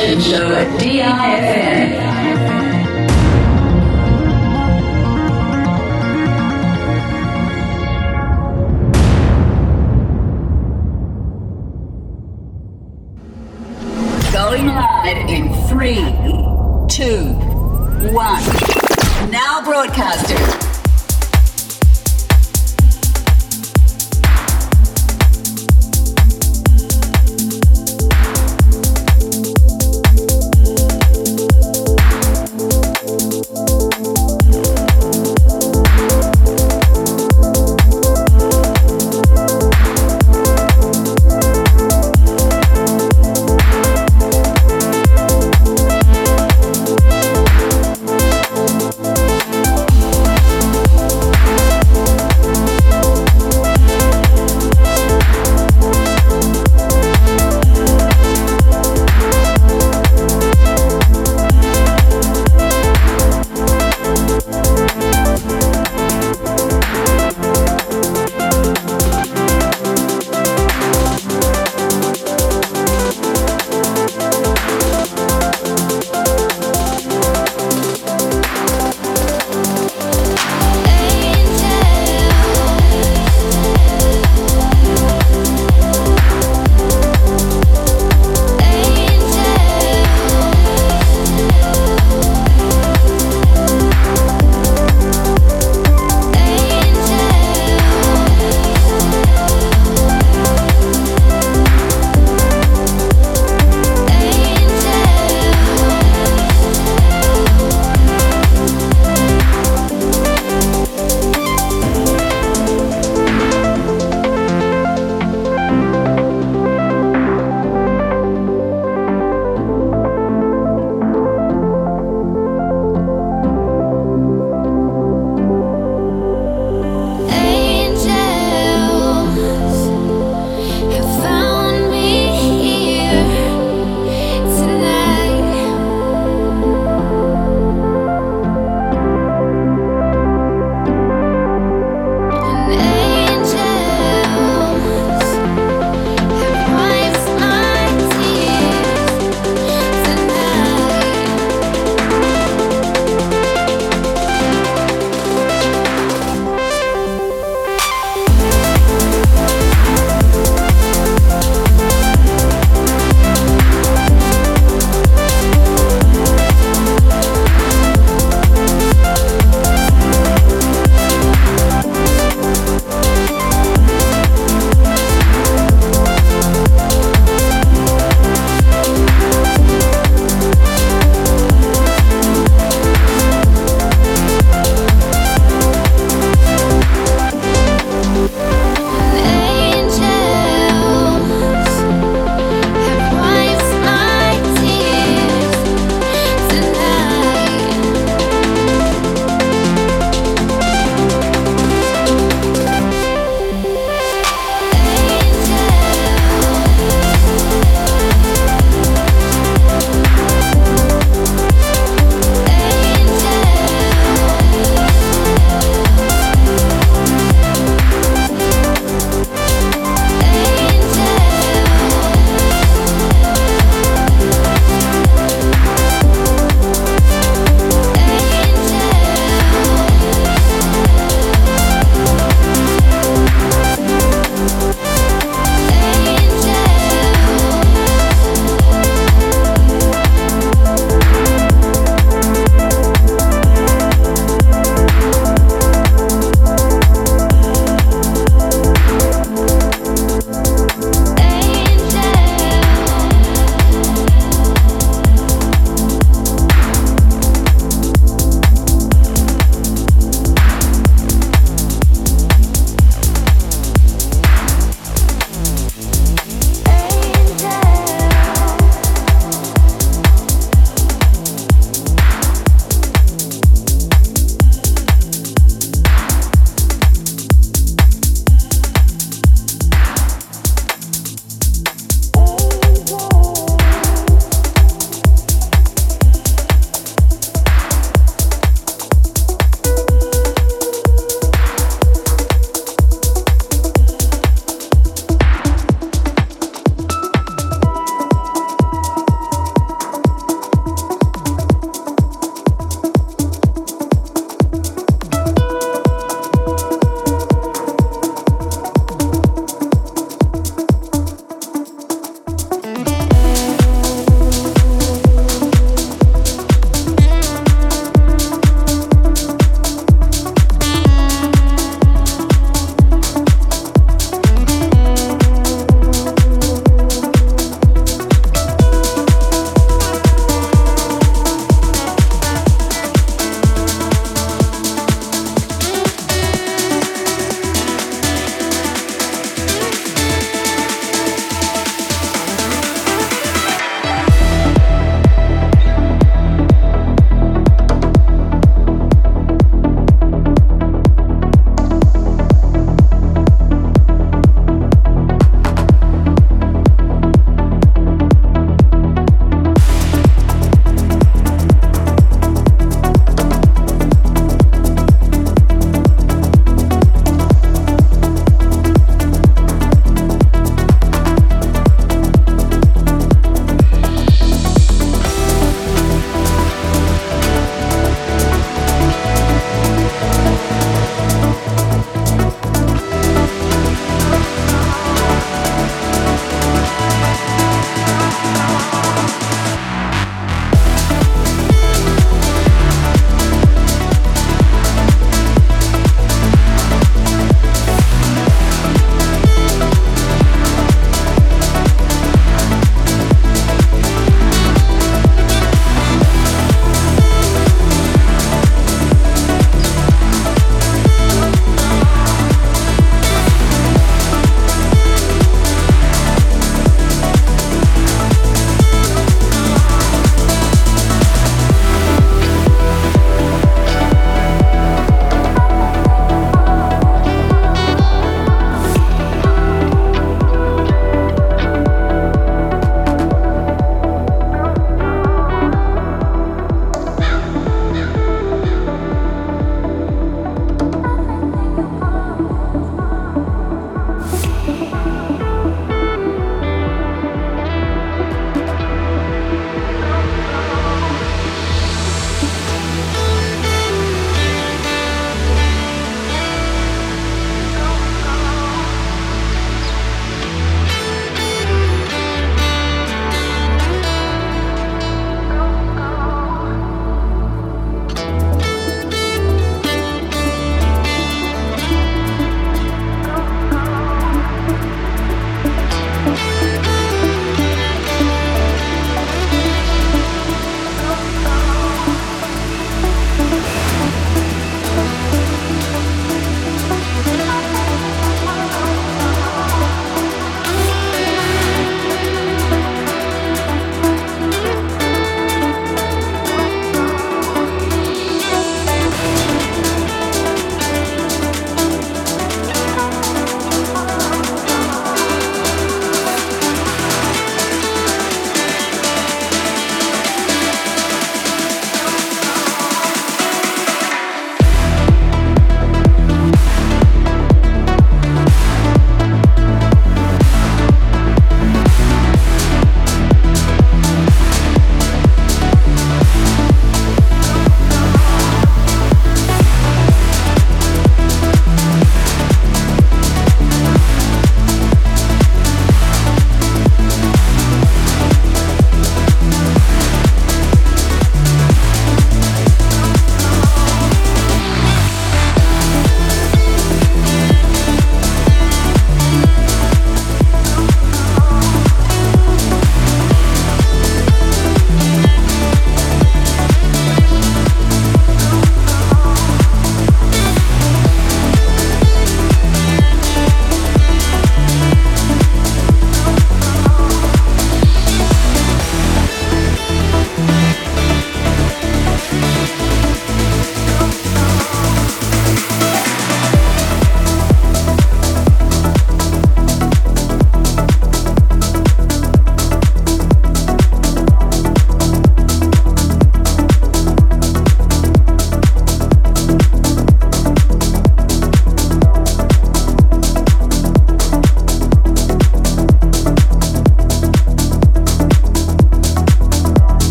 Show at DIFM.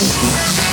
Música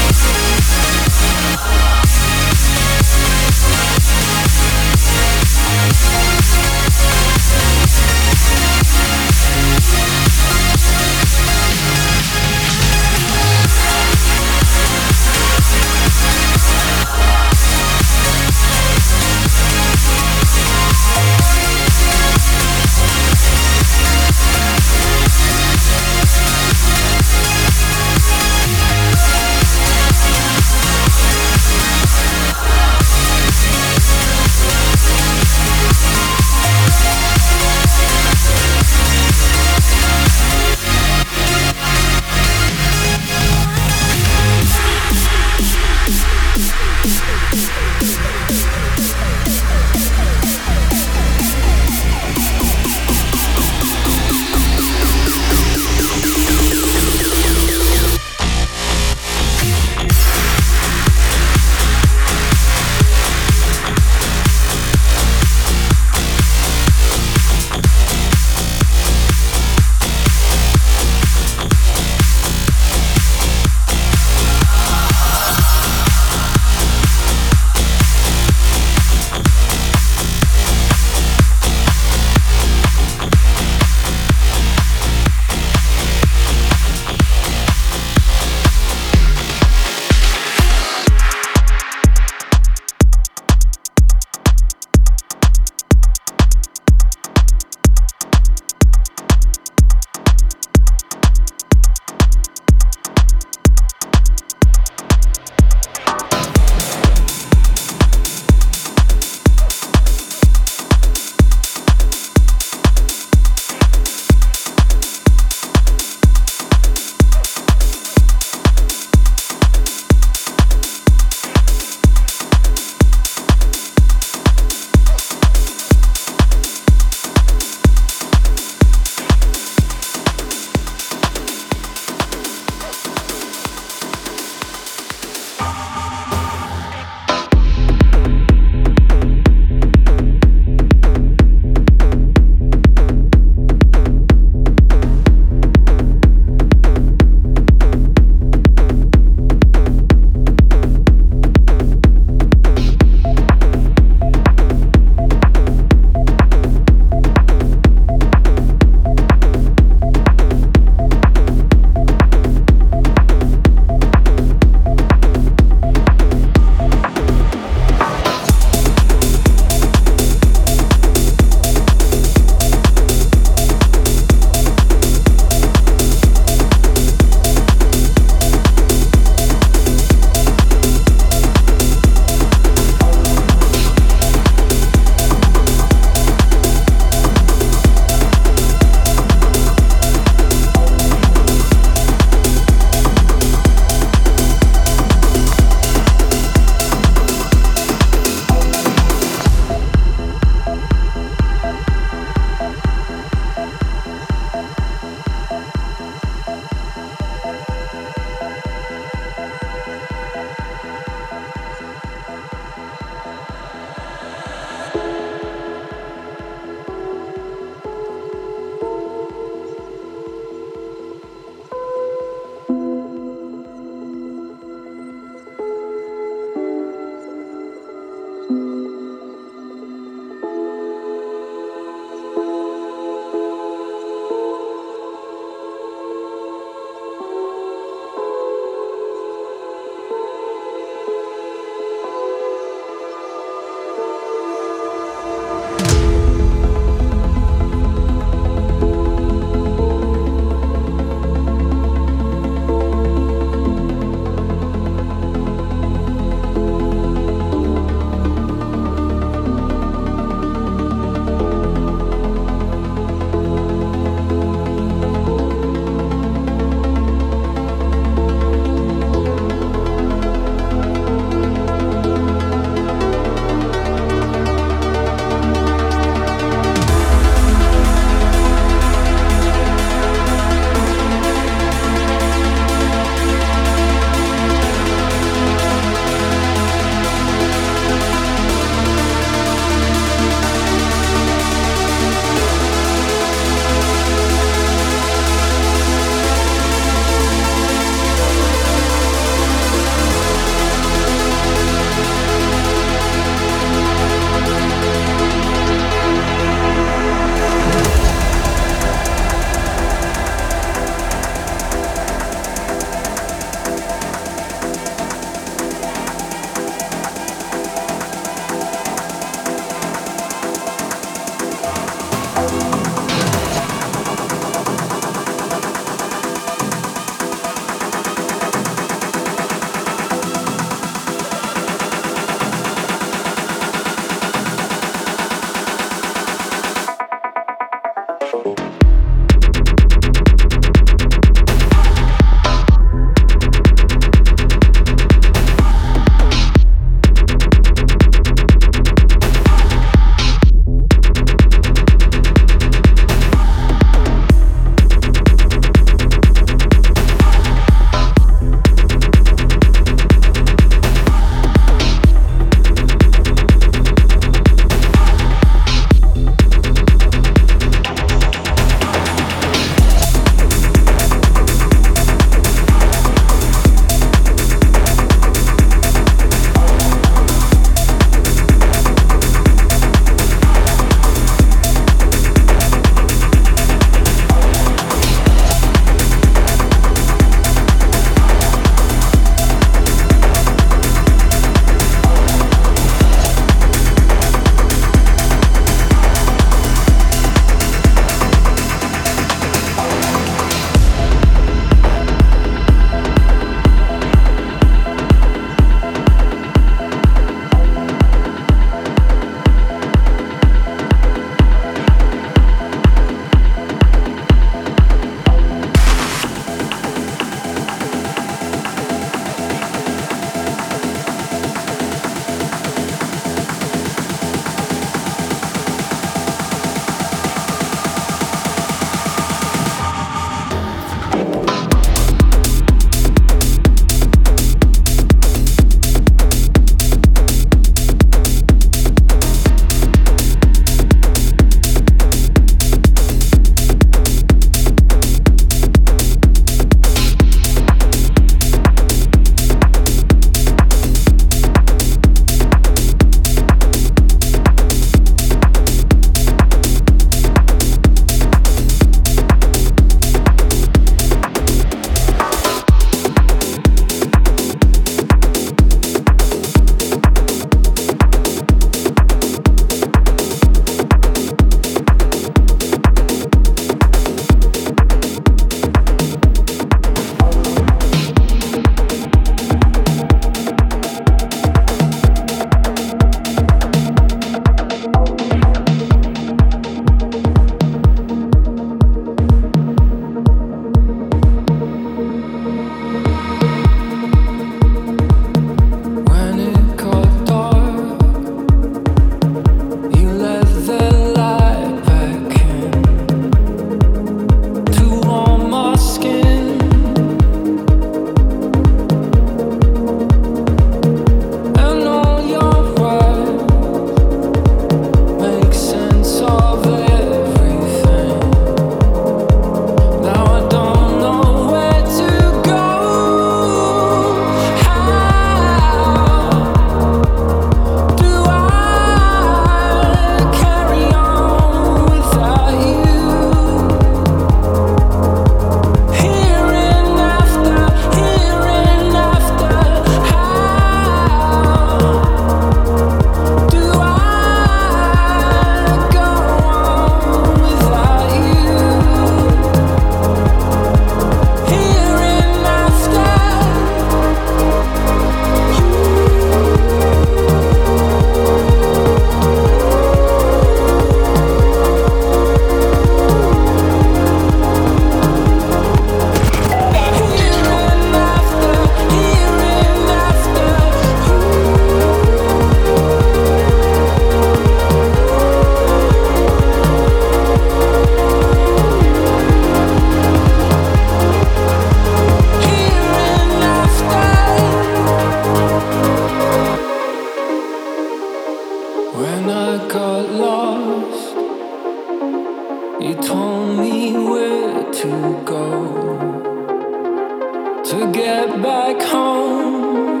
to get back home.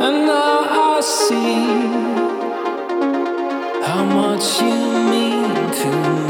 And now I see how much you mean to me.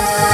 Yeah.